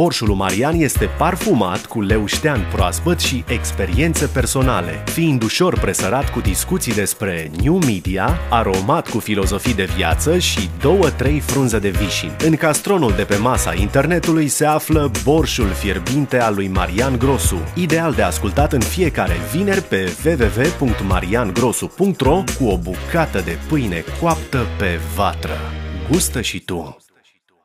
Borșul lui Marian este parfumat cu leuștean proaspăt și experiențe personale, fiind ușor presărat cu discuții despre new media, aromat cu filozofii de viață și două-trei frunze de vișin. În castronul de pe masa internetului se află Borșul fierbinte al lui Marian Grosu, ideal de ascultat în fiecare vineri pe www.mariangrosu.ro cu o bucată de pâine coaptă pe vatră. Gustă și tu!